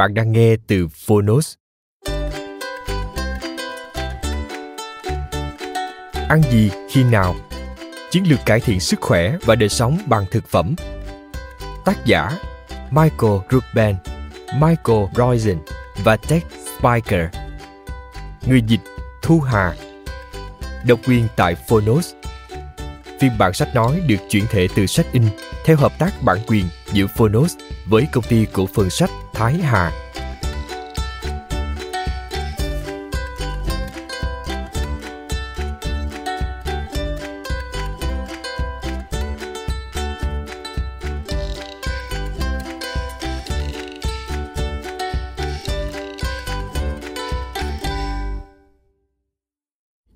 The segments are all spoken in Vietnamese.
Bạn đang nghe từ Phonos. Ăn gì khi nào? Chiến lược cải thiện sức khỏe và đời sống bằng thực phẩm. Tác giả Michael Rubin, Michael Roizen và Ted Spiker. Người dịch Thu Hà. Độc quyền tại Phonos. Phiên bản sách nói được chuyển thể từ sách in theo hợp tác bản quyền giữa Phonos với công ty cổ phần sách Thái Hà.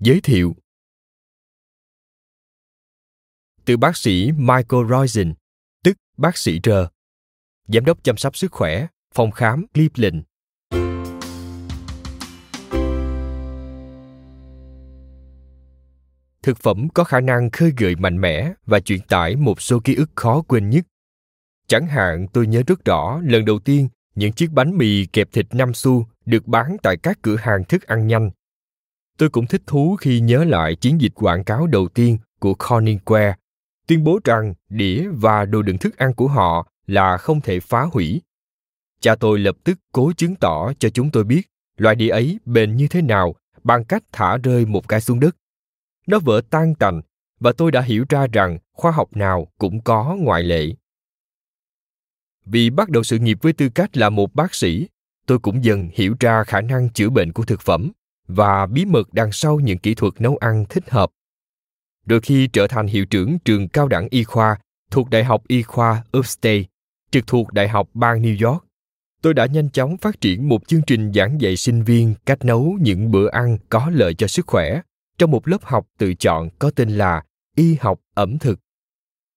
Giới thiệu Từ bác sĩ Michael Roizen, tức bác sĩ R, giám đốc chăm sóc sức khỏe, phòng khám Cleveland. Thực phẩm có khả năng khơi gợi mạnh mẽ và truyền tải một số ký ức khó quên nhất. Chẳng hạn tôi nhớ rất rõ lần đầu tiên những chiếc bánh mì kẹp thịt 5 xu được bán tại các cửa hàng thức ăn nhanh. Tôi cũng thích thú khi nhớ lại chiến dịch quảng cáo đầu tiên của Corningware, tuyên bố rằng đĩa và đồ đựng thức ăn của họ là không thể phá hủy. Cha tôi lập tức cố chứng tỏ cho chúng tôi biết loại đĩa ấy bền như thế nào bằng cách thả rơi một cái xuống đất. Nó vỡ tan tành và tôi đã hiểu ra rằng khoa học nào cũng có ngoại lệ. Vì bắt đầu sự nghiệp với tư cách là một bác sĩ, tôi cũng dần hiểu ra khả năng chữa bệnh của thực phẩm và bí mật đằng sau những kỹ thuật nấu ăn thích hợp. rồi khi trở thành hiệu trưởng trường cao đẳng y khoa thuộc Đại học Y khoa Upstate, trực thuộc Đại học bang New York, tôi đã nhanh chóng phát triển một chương trình giảng dạy sinh viên cách nấu những bữa ăn có lợi cho sức khỏe trong một lớp học tự chọn có tên là Y học ẩm thực.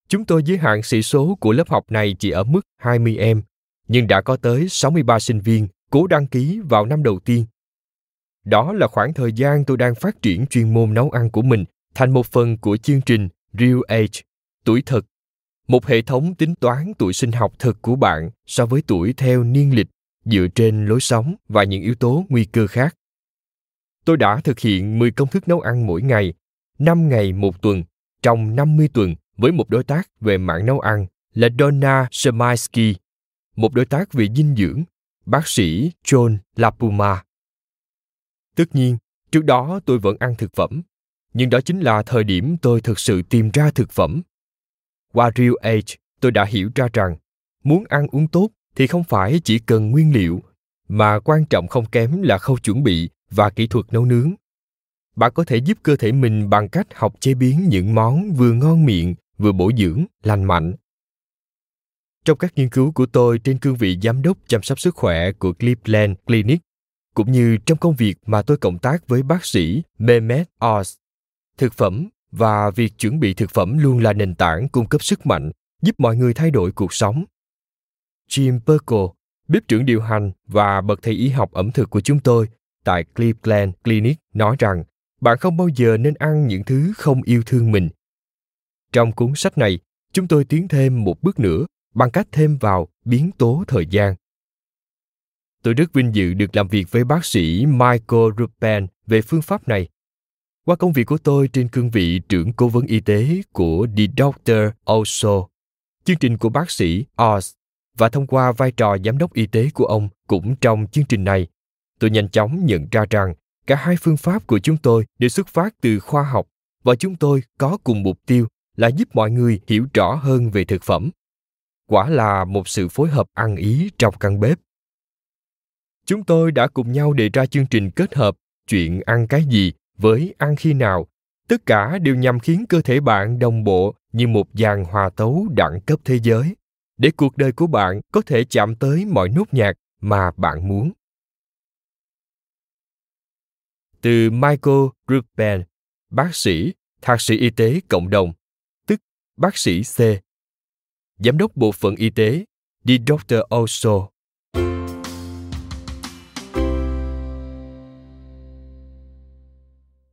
Chúng tôi giới hạn sĩ số của lớp học này chỉ ở mức 20 em, nhưng đã có tới 63 sinh viên cố đăng ký vào năm đầu tiên. Đó là khoảng thời gian tôi đang phát triển chuyên môn nấu ăn của mình thành một phần của chương trình Real Age, tuổi thật một hệ thống tính toán tuổi sinh học thực của bạn so với tuổi theo niên lịch dựa trên lối sống và những yếu tố nguy cơ khác. Tôi đã thực hiện 10 công thức nấu ăn mỗi ngày, 5 ngày một tuần, trong 50 tuần với một đối tác về mạng nấu ăn là Donna Shemaisky, một đối tác về dinh dưỡng, bác sĩ John Lapuma. Tất nhiên, trước đó tôi vẫn ăn thực phẩm, nhưng đó chính là thời điểm tôi thực sự tìm ra thực phẩm qua Real Age, tôi đã hiểu ra rằng muốn ăn uống tốt thì không phải chỉ cần nguyên liệu, mà quan trọng không kém là khâu chuẩn bị và kỹ thuật nấu nướng. Bạn có thể giúp cơ thể mình bằng cách học chế biến những món vừa ngon miệng, vừa bổ dưỡng, lành mạnh. Trong các nghiên cứu của tôi trên cương vị giám đốc chăm sóc sức khỏe của Cleveland Clinic, cũng như trong công việc mà tôi cộng tác với bác sĩ Mehmet Oz, thực phẩm và việc chuẩn bị thực phẩm luôn là nền tảng cung cấp sức mạnh giúp mọi người thay đổi cuộc sống. Jim Perko, bếp trưởng điều hành và bậc thầy y học ẩm thực của chúng tôi tại Cleveland Clinic nói rằng bạn không bao giờ nên ăn những thứ không yêu thương mình. Trong cuốn sách này, chúng tôi tiến thêm một bước nữa bằng cách thêm vào biến tố thời gian. Tôi rất vinh dự được làm việc với bác sĩ Michael Rupen về phương pháp này. Qua công việc của tôi trên cương vị trưởng cố vấn y tế của The Doctor Also, chương trình của bác sĩ Oz và thông qua vai trò giám đốc y tế của ông cũng trong chương trình này, tôi nhanh chóng nhận ra rằng cả hai phương pháp của chúng tôi đều xuất phát từ khoa học và chúng tôi có cùng mục tiêu là giúp mọi người hiểu rõ hơn về thực phẩm. Quả là một sự phối hợp ăn ý trong căn bếp. Chúng tôi đã cùng nhau đề ra chương trình kết hợp chuyện ăn cái gì với ăn khi nào. Tất cả đều nhằm khiến cơ thể bạn đồng bộ như một dàn hòa tấu đẳng cấp thế giới để cuộc đời của bạn có thể chạm tới mọi nốt nhạc mà bạn muốn. Từ Michael rubin bác sĩ, thạc sĩ y tế cộng đồng, tức bác sĩ C, giám đốc bộ phận y tế, The Doctor Also.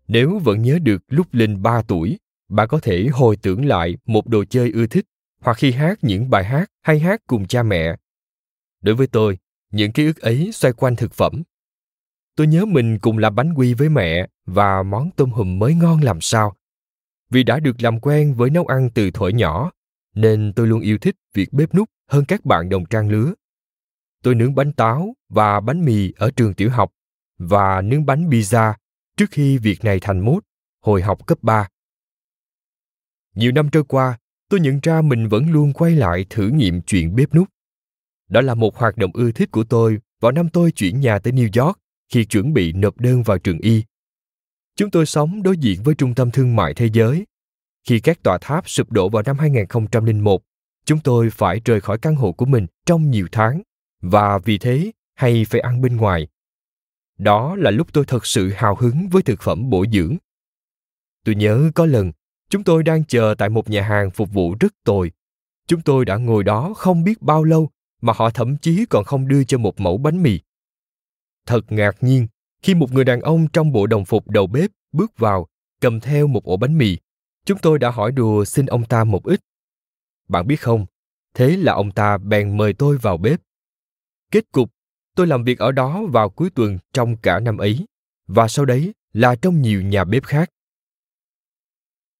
Nếu vẫn nhớ được lúc lên 3 tuổi, bạn có thể hồi tưởng lại một đồ chơi ưa thích hoặc khi hát những bài hát hay hát cùng cha mẹ. Đối với tôi, những ký ức ấy xoay quanh thực phẩm. Tôi nhớ mình cùng làm bánh quy với mẹ và món tôm hùm mới ngon làm sao. Vì đã được làm quen với nấu ăn từ thuở nhỏ, nên tôi luôn yêu thích việc bếp nút hơn các bạn đồng trang lứa. Tôi nướng bánh táo và bánh mì ở trường tiểu học và nướng bánh pizza trước khi việc này thành mốt hồi học cấp 3. Nhiều năm trôi qua, tôi nhận ra mình vẫn luôn quay lại thử nghiệm chuyện bếp nút. Đó là một hoạt động ưa thích của tôi vào năm tôi chuyển nhà tới New York khi chuẩn bị nộp đơn vào trường y. Chúng tôi sống đối diện với trung tâm thương mại thế giới. Khi các tòa tháp sụp đổ vào năm 2001, chúng tôi phải rời khỏi căn hộ của mình trong nhiều tháng và vì thế hay phải ăn bên ngoài. Đó là lúc tôi thật sự hào hứng với thực phẩm bổ dưỡng. Tôi nhớ có lần Chúng tôi đang chờ tại một nhà hàng phục vụ rất tồi. Chúng tôi đã ngồi đó không biết bao lâu mà họ thậm chí còn không đưa cho một mẫu bánh mì. Thật ngạc nhiên khi một người đàn ông trong bộ đồng phục đầu bếp bước vào cầm theo một ổ bánh mì. Chúng tôi đã hỏi đùa xin ông ta một ít. Bạn biết không, thế là ông ta bèn mời tôi vào bếp. Kết cục, tôi làm việc ở đó vào cuối tuần trong cả năm ấy, và sau đấy là trong nhiều nhà bếp khác.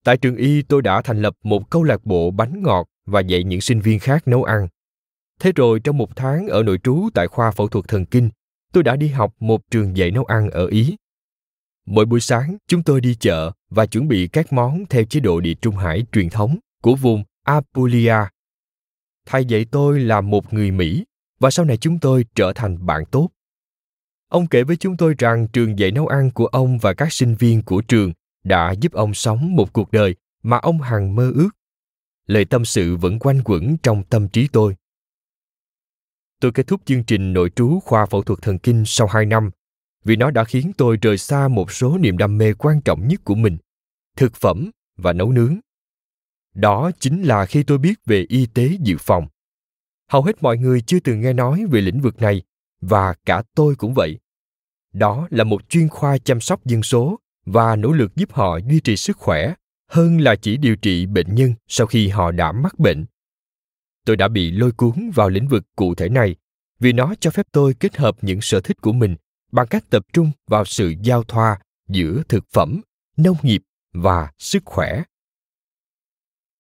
Tại trường y tôi đã thành lập một câu lạc bộ bánh ngọt và dạy những sinh viên khác nấu ăn. Thế rồi trong một tháng ở nội trú tại khoa phẫu thuật thần kinh, tôi đã đi học một trường dạy nấu ăn ở Ý. Mỗi buổi sáng, chúng tôi đi chợ và chuẩn bị các món theo chế độ địa trung hải truyền thống của vùng Apulia. Thầy dạy tôi là một người Mỹ và sau này chúng tôi trở thành bạn tốt. Ông kể với chúng tôi rằng trường dạy nấu ăn của ông và các sinh viên của trường đã giúp ông sống một cuộc đời mà ông hằng mơ ước. Lời tâm sự vẫn quanh quẩn trong tâm trí tôi. Tôi kết thúc chương trình nội trú khoa phẫu thuật thần kinh sau 2 năm vì nó đã khiến tôi rời xa một số niềm đam mê quan trọng nhất của mình, thực phẩm và nấu nướng. Đó chính là khi tôi biết về y tế dự phòng. Hầu hết mọi người chưa từng nghe nói về lĩnh vực này, và cả tôi cũng vậy. Đó là một chuyên khoa chăm sóc dân số và nỗ lực giúp họ duy trì sức khỏe hơn là chỉ điều trị bệnh nhân sau khi họ đã mắc bệnh. Tôi đã bị lôi cuốn vào lĩnh vực cụ thể này vì nó cho phép tôi kết hợp những sở thích của mình bằng cách tập trung vào sự giao thoa giữa thực phẩm, nông nghiệp và sức khỏe.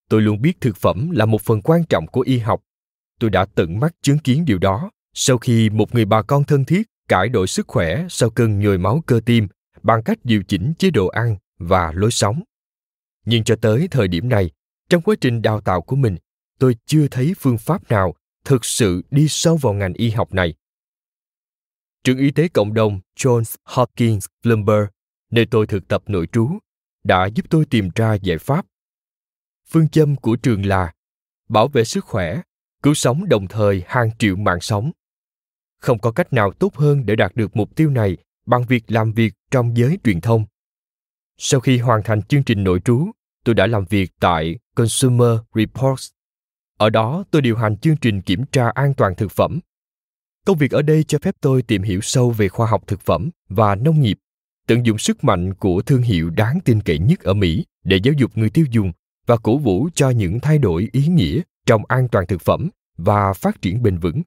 Tôi luôn biết thực phẩm là một phần quan trọng của y học tôi đã tận mắt chứng kiến điều đó. Sau khi một người bà con thân thiết cải đổi sức khỏe sau cơn nhồi máu cơ tim bằng cách điều chỉnh chế độ ăn và lối sống. Nhưng cho tới thời điểm này, trong quá trình đào tạo của mình, tôi chưa thấy phương pháp nào thực sự đi sâu vào ngành y học này. Trường y tế cộng đồng johns hopkins bloomberg nơi tôi thực tập nội trú, đã giúp tôi tìm ra giải pháp. Phương châm của trường là bảo vệ sức khỏe cứu sống đồng thời hàng triệu mạng sống không có cách nào tốt hơn để đạt được mục tiêu này bằng việc làm việc trong giới truyền thông. Sau khi hoàn thành chương trình nội trú, tôi đã làm việc tại Consumer Reports. Ở đó, tôi điều hành chương trình kiểm tra an toàn thực phẩm. Công việc ở đây cho phép tôi tìm hiểu sâu về khoa học thực phẩm và nông nghiệp, tận dụng sức mạnh của thương hiệu đáng tin cậy nhất ở Mỹ để giáo dục người tiêu dùng và cổ vũ cho những thay đổi ý nghĩa trong an toàn thực phẩm và phát triển bền vững.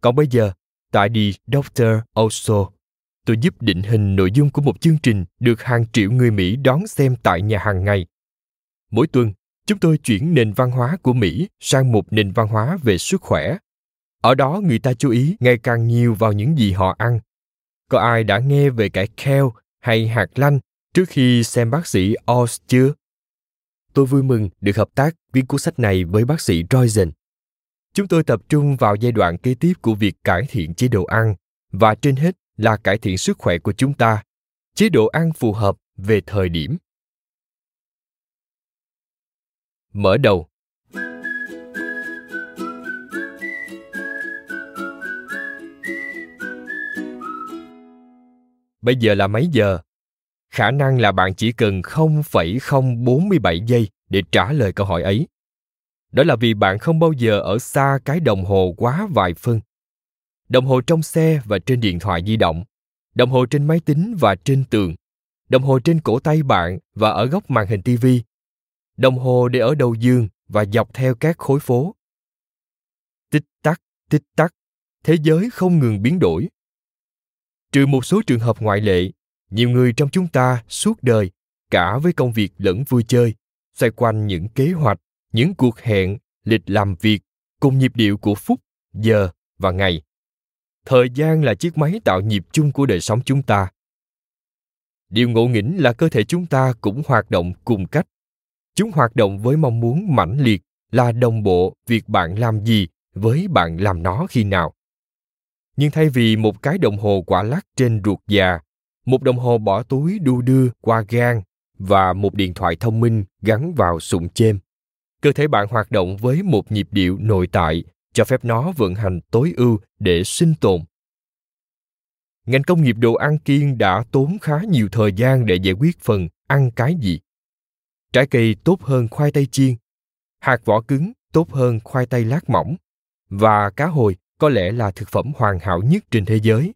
Còn bây giờ, tại The Doctor Also, tôi giúp định hình nội dung của một chương trình được hàng triệu người Mỹ đón xem tại nhà hàng ngày. Mỗi tuần, chúng tôi chuyển nền văn hóa của Mỹ sang một nền văn hóa về sức khỏe. Ở đó người ta chú ý ngày càng nhiều vào những gì họ ăn. Có ai đã nghe về cải kale hay hạt lanh trước khi xem bác sĩ Oz chưa? Tôi vui mừng được hợp tác viết cuốn sách này với bác sĩ Roizen. Chúng tôi tập trung vào giai đoạn kế tiếp của việc cải thiện chế độ ăn và trên hết là cải thiện sức khỏe của chúng ta, chế độ ăn phù hợp về thời điểm. Mở đầu Bây giờ là mấy giờ? Khả năng là bạn chỉ cần 0,047 giây để trả lời câu hỏi ấy. Đó là vì bạn không bao giờ ở xa cái đồng hồ quá vài phân. Đồng hồ trong xe và trên điện thoại di động, đồng hồ trên máy tính và trên tường, đồng hồ trên cổ tay bạn và ở góc màn hình tivi, đồng hồ để ở đầu giường và dọc theo các khối phố. Tích tắc, tích tắc, thế giới không ngừng biến đổi. Trừ một số trường hợp ngoại lệ, nhiều người trong chúng ta suốt đời, cả với công việc lẫn vui chơi, xoay quanh những kế hoạch, những cuộc hẹn, lịch làm việc cùng nhịp điệu của phút, giờ và ngày. Thời gian là chiếc máy tạo nhịp chung của đời sống chúng ta. Điều ngộ nghĩnh là cơ thể chúng ta cũng hoạt động cùng cách. Chúng hoạt động với mong muốn mãnh liệt là đồng bộ việc bạn làm gì với bạn làm nó khi nào. Nhưng thay vì một cái đồng hồ quả lắc trên ruột già, một đồng hồ bỏ túi đu đưa qua gan và một điện thoại thông minh gắn vào sụn chêm. Cơ thể bạn hoạt động với một nhịp điệu nội tại cho phép nó vận hành tối ưu để sinh tồn. Ngành công nghiệp đồ ăn kiêng đã tốn khá nhiều thời gian để giải quyết phần ăn cái gì. Trái cây tốt hơn khoai tây chiên, hạt vỏ cứng tốt hơn khoai tây lát mỏng và cá hồi có lẽ là thực phẩm hoàn hảo nhất trên thế giới.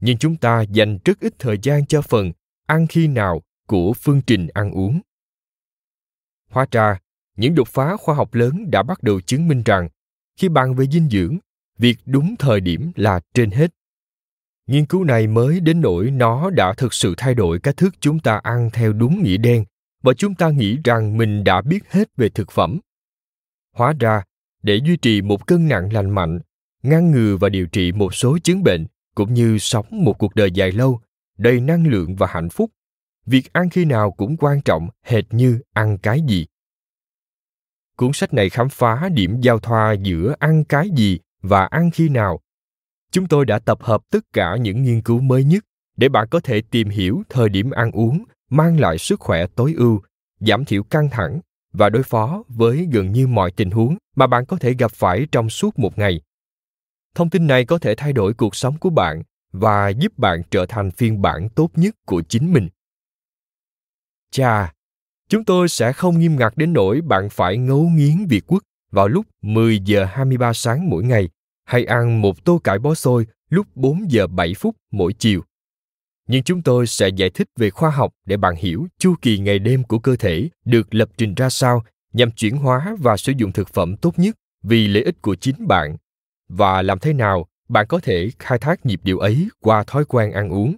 Nhưng chúng ta dành rất ít thời gian cho phần ăn khi nào của phương trình ăn uống. Hóa ra, những đột phá khoa học lớn đã bắt đầu chứng minh rằng khi bàn về dinh dưỡng, việc đúng thời điểm là trên hết. Nghiên cứu này mới đến nỗi nó đã thực sự thay đổi cách thức chúng ta ăn theo đúng nghĩa đen và chúng ta nghĩ rằng mình đã biết hết về thực phẩm. Hóa ra, để duy trì một cân nặng lành mạnh, ngăn ngừa và điều trị một số chứng bệnh cũng như sống một cuộc đời dài lâu, đầy năng lượng và hạnh phúc, việc ăn khi nào cũng quan trọng hệt như ăn cái gì. Cuốn sách này khám phá điểm giao thoa giữa ăn cái gì và ăn khi nào. Chúng tôi đã tập hợp tất cả những nghiên cứu mới nhất để bạn có thể tìm hiểu thời điểm ăn uống mang lại sức khỏe tối ưu, giảm thiểu căng thẳng và đối phó với gần như mọi tình huống mà bạn có thể gặp phải trong suốt một ngày. Thông tin này có thể thay đổi cuộc sống của bạn và giúp bạn trở thành phiên bản tốt nhất của chính mình. Chà, Chúng tôi sẽ không nghiêm ngặt đến nỗi bạn phải ngấu nghiến Việt Quốc vào lúc 10 giờ 23 sáng mỗi ngày hay ăn một tô cải bó xôi lúc 4 giờ 7 phút mỗi chiều. Nhưng chúng tôi sẽ giải thích về khoa học để bạn hiểu chu kỳ ngày đêm của cơ thể được lập trình ra sao nhằm chuyển hóa và sử dụng thực phẩm tốt nhất vì lợi ích của chính bạn và làm thế nào bạn có thể khai thác nhịp điệu ấy qua thói quen ăn uống.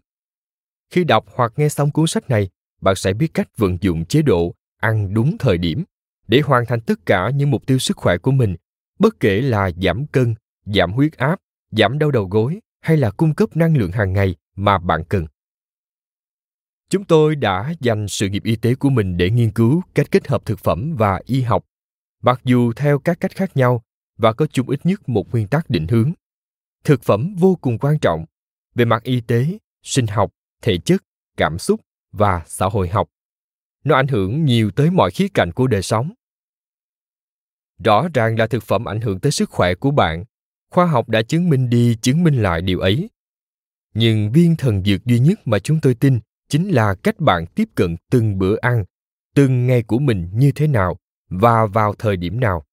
Khi đọc hoặc nghe xong cuốn sách này, bạn sẽ biết cách vận dụng chế độ ăn đúng thời điểm để hoàn thành tất cả những mục tiêu sức khỏe của mình, bất kể là giảm cân, giảm huyết áp, giảm đau đầu gối hay là cung cấp năng lượng hàng ngày mà bạn cần. Chúng tôi đã dành sự nghiệp y tế của mình để nghiên cứu cách kết hợp thực phẩm và y học, mặc dù theo các cách khác nhau và có chung ít nhất một nguyên tắc định hướng. Thực phẩm vô cùng quan trọng về mặt y tế, sinh học, thể chất, cảm xúc và xã hội học. Nó ảnh hưởng nhiều tới mọi khía cạnh của đời sống. Rõ ràng là thực phẩm ảnh hưởng tới sức khỏe của bạn. Khoa học đã chứng minh đi chứng minh lại điều ấy. Nhưng viên thần dược duy nhất mà chúng tôi tin chính là cách bạn tiếp cận từng bữa ăn, từng ngày của mình như thế nào và vào thời điểm nào.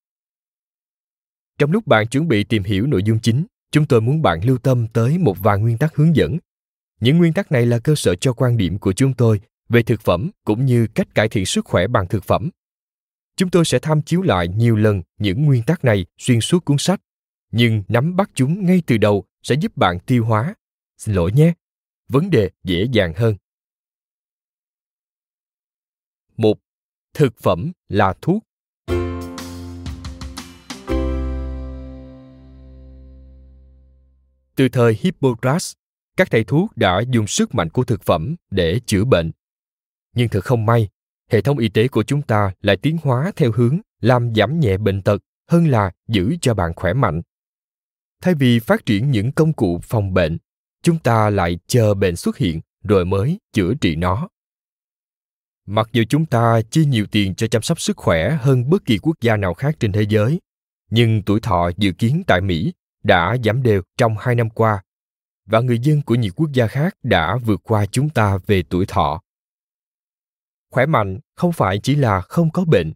Trong lúc bạn chuẩn bị tìm hiểu nội dung chính, chúng tôi muốn bạn lưu tâm tới một vài nguyên tắc hướng dẫn những nguyên tắc này là cơ sở cho quan điểm của chúng tôi về thực phẩm cũng như cách cải thiện sức khỏe bằng thực phẩm. Chúng tôi sẽ tham chiếu lại nhiều lần những nguyên tắc này xuyên suốt cuốn sách, nhưng nắm bắt chúng ngay từ đầu sẽ giúp bạn tiêu hóa. Xin lỗi nhé, vấn đề dễ dàng hơn. Một, thực phẩm là thuốc. Từ thời Hippocrates, các thầy thuốc đã dùng sức mạnh của thực phẩm để chữa bệnh. Nhưng thật không may, hệ thống y tế của chúng ta lại tiến hóa theo hướng làm giảm nhẹ bệnh tật hơn là giữ cho bạn khỏe mạnh. Thay vì phát triển những công cụ phòng bệnh, chúng ta lại chờ bệnh xuất hiện rồi mới chữa trị nó. Mặc dù chúng ta chi nhiều tiền cho chăm sóc sức khỏe hơn bất kỳ quốc gia nào khác trên thế giới, nhưng tuổi thọ dự kiến tại Mỹ đã giảm đều trong hai năm qua và người dân của nhiều quốc gia khác đã vượt qua chúng ta về tuổi thọ. Khỏe mạnh không phải chỉ là không có bệnh.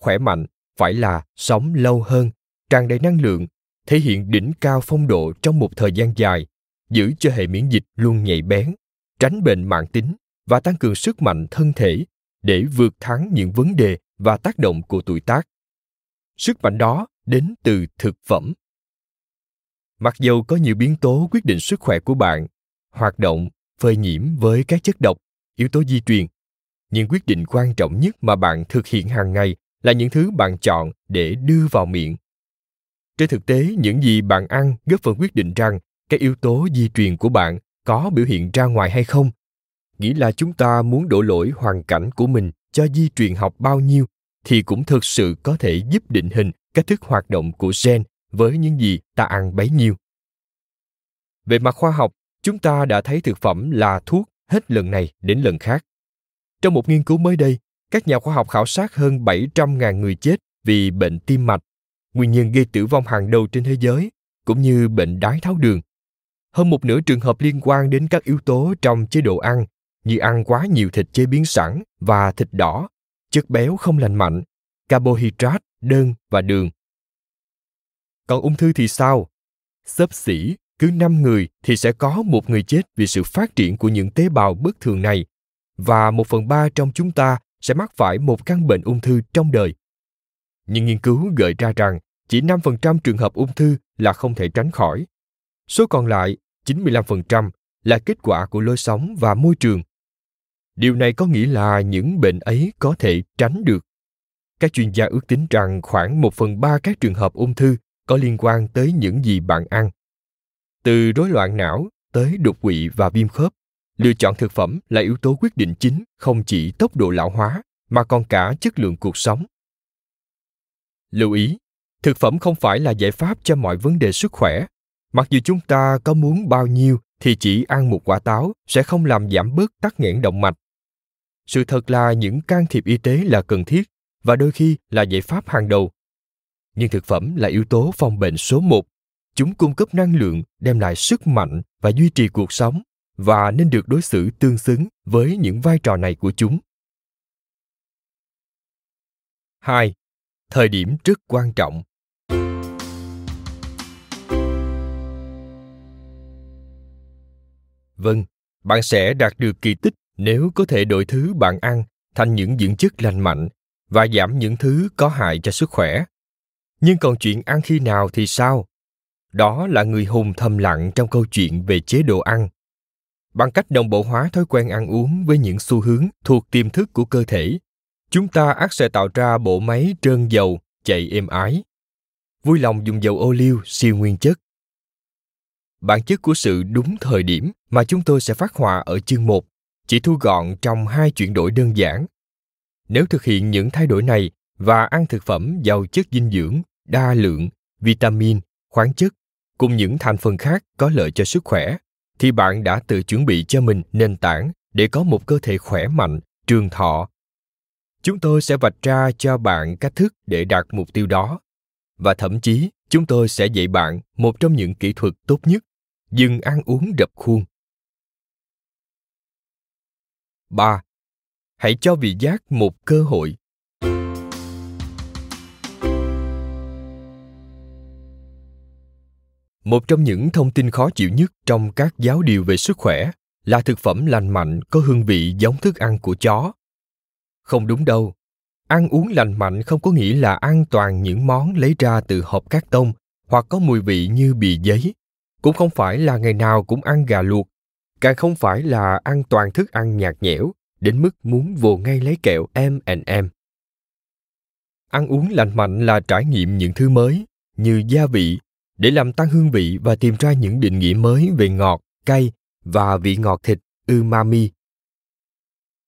Khỏe mạnh phải là sống lâu hơn, tràn đầy năng lượng, thể hiện đỉnh cao phong độ trong một thời gian dài, giữ cho hệ miễn dịch luôn nhạy bén, tránh bệnh mạng tính và tăng cường sức mạnh thân thể để vượt thắng những vấn đề và tác động của tuổi tác. Sức mạnh đó đến từ thực phẩm. Mặc dù có nhiều biến tố quyết định sức khỏe của bạn, hoạt động, phơi nhiễm với các chất độc, yếu tố di truyền, nhưng quyết định quan trọng nhất mà bạn thực hiện hàng ngày là những thứ bạn chọn để đưa vào miệng. Trên thực tế, những gì bạn ăn góp phần quyết định rằng các yếu tố di truyền của bạn có biểu hiện ra ngoài hay không nghĩ là chúng ta muốn đổ lỗi hoàn cảnh của mình cho di truyền học bao nhiêu thì cũng thực sự có thể giúp định hình cách thức hoạt động của gen với những gì ta ăn bấy nhiêu. Về mặt khoa học, chúng ta đã thấy thực phẩm là thuốc hết lần này đến lần khác. Trong một nghiên cứu mới đây, các nhà khoa học khảo sát hơn 700.000 người chết vì bệnh tim mạch, nguyên nhân gây tử vong hàng đầu trên thế giới, cũng như bệnh đái tháo đường. Hơn một nửa trường hợp liên quan đến các yếu tố trong chế độ ăn như ăn quá nhiều thịt chế biến sẵn và thịt đỏ, chất béo không lành mạnh, carbohydrate, đơn và đường. Còn ung thư thì sao? Xấp xỉ, cứ 5 người thì sẽ có một người chết vì sự phát triển của những tế bào bất thường này và một phần ba trong chúng ta sẽ mắc phải một căn bệnh ung thư trong đời. Nhưng nghiên cứu gợi ra rằng chỉ 5% trường hợp ung thư là không thể tránh khỏi. Số còn lại, 95%, là kết quả của lối sống và môi trường điều này có nghĩa là những bệnh ấy có thể tránh được các chuyên gia ước tính rằng khoảng một phần ba các trường hợp ung thư có liên quan tới những gì bạn ăn. Từ rối loạn não tới đột quỵ và viêm khớp, lựa chọn thực phẩm là yếu tố quyết định chính không chỉ tốc độ lão hóa mà còn cả chất lượng cuộc sống. Lưu ý, thực phẩm không phải là giải pháp cho mọi vấn đề sức khỏe. Mặc dù chúng ta có muốn bao nhiêu thì chỉ ăn một quả táo sẽ không làm giảm bớt tắc nghẽn động mạch sự thật là những can thiệp y tế là cần thiết và đôi khi là giải pháp hàng đầu. Nhưng thực phẩm là yếu tố phòng bệnh số một. Chúng cung cấp năng lượng, đem lại sức mạnh và duy trì cuộc sống và nên được đối xử tương xứng với những vai trò này của chúng. 2. Thời điểm rất quan trọng. Vâng, bạn sẽ đạt được kỳ tích nếu có thể đổi thứ bạn ăn thành những dưỡng chất lành mạnh và giảm những thứ có hại cho sức khỏe nhưng còn chuyện ăn khi nào thì sao? Đó là người hùng thầm lặng trong câu chuyện về chế độ ăn. Bằng cách đồng bộ hóa thói quen ăn uống với những xu hướng thuộc tiềm thức của cơ thể chúng ta ắt sẽ tạo ra bộ máy trơn dầu chạy êm ái. Vui lòng dùng dầu ô liu siêu nguyên chất. Bản chất của sự đúng thời điểm mà chúng tôi sẽ phát họa ở chương 1 chỉ thu gọn trong hai chuyển đổi đơn giản. Nếu thực hiện những thay đổi này và ăn thực phẩm giàu chất dinh dưỡng, đa lượng, vitamin, khoáng chất cùng những thành phần khác có lợi cho sức khỏe, thì bạn đã tự chuẩn bị cho mình nền tảng để có một cơ thể khỏe mạnh, trường thọ. Chúng tôi sẽ vạch ra cho bạn cách thức để đạt mục tiêu đó. Và thậm chí, chúng tôi sẽ dạy bạn một trong những kỹ thuật tốt nhất, dừng ăn uống đập khuôn 3. Hãy cho vị giác một cơ hội. Một trong những thông tin khó chịu nhất trong các giáo điều về sức khỏe là thực phẩm lành mạnh có hương vị giống thức ăn của chó. Không đúng đâu. Ăn uống lành mạnh không có nghĩa là ăn toàn những món lấy ra từ hộp cát tông hoặc có mùi vị như bì giấy. cũng không phải là ngày nào cũng ăn gà luộc, càng không phải là ăn toàn thức ăn nhạt nhẽo đến mức muốn vồ ngay lấy kẹo em and em. Ăn uống lành mạnh là trải nghiệm những thứ mới như gia vị để làm tăng hương vị và tìm ra những định nghĩa mới về ngọt, cay và vị ngọt thịt umami.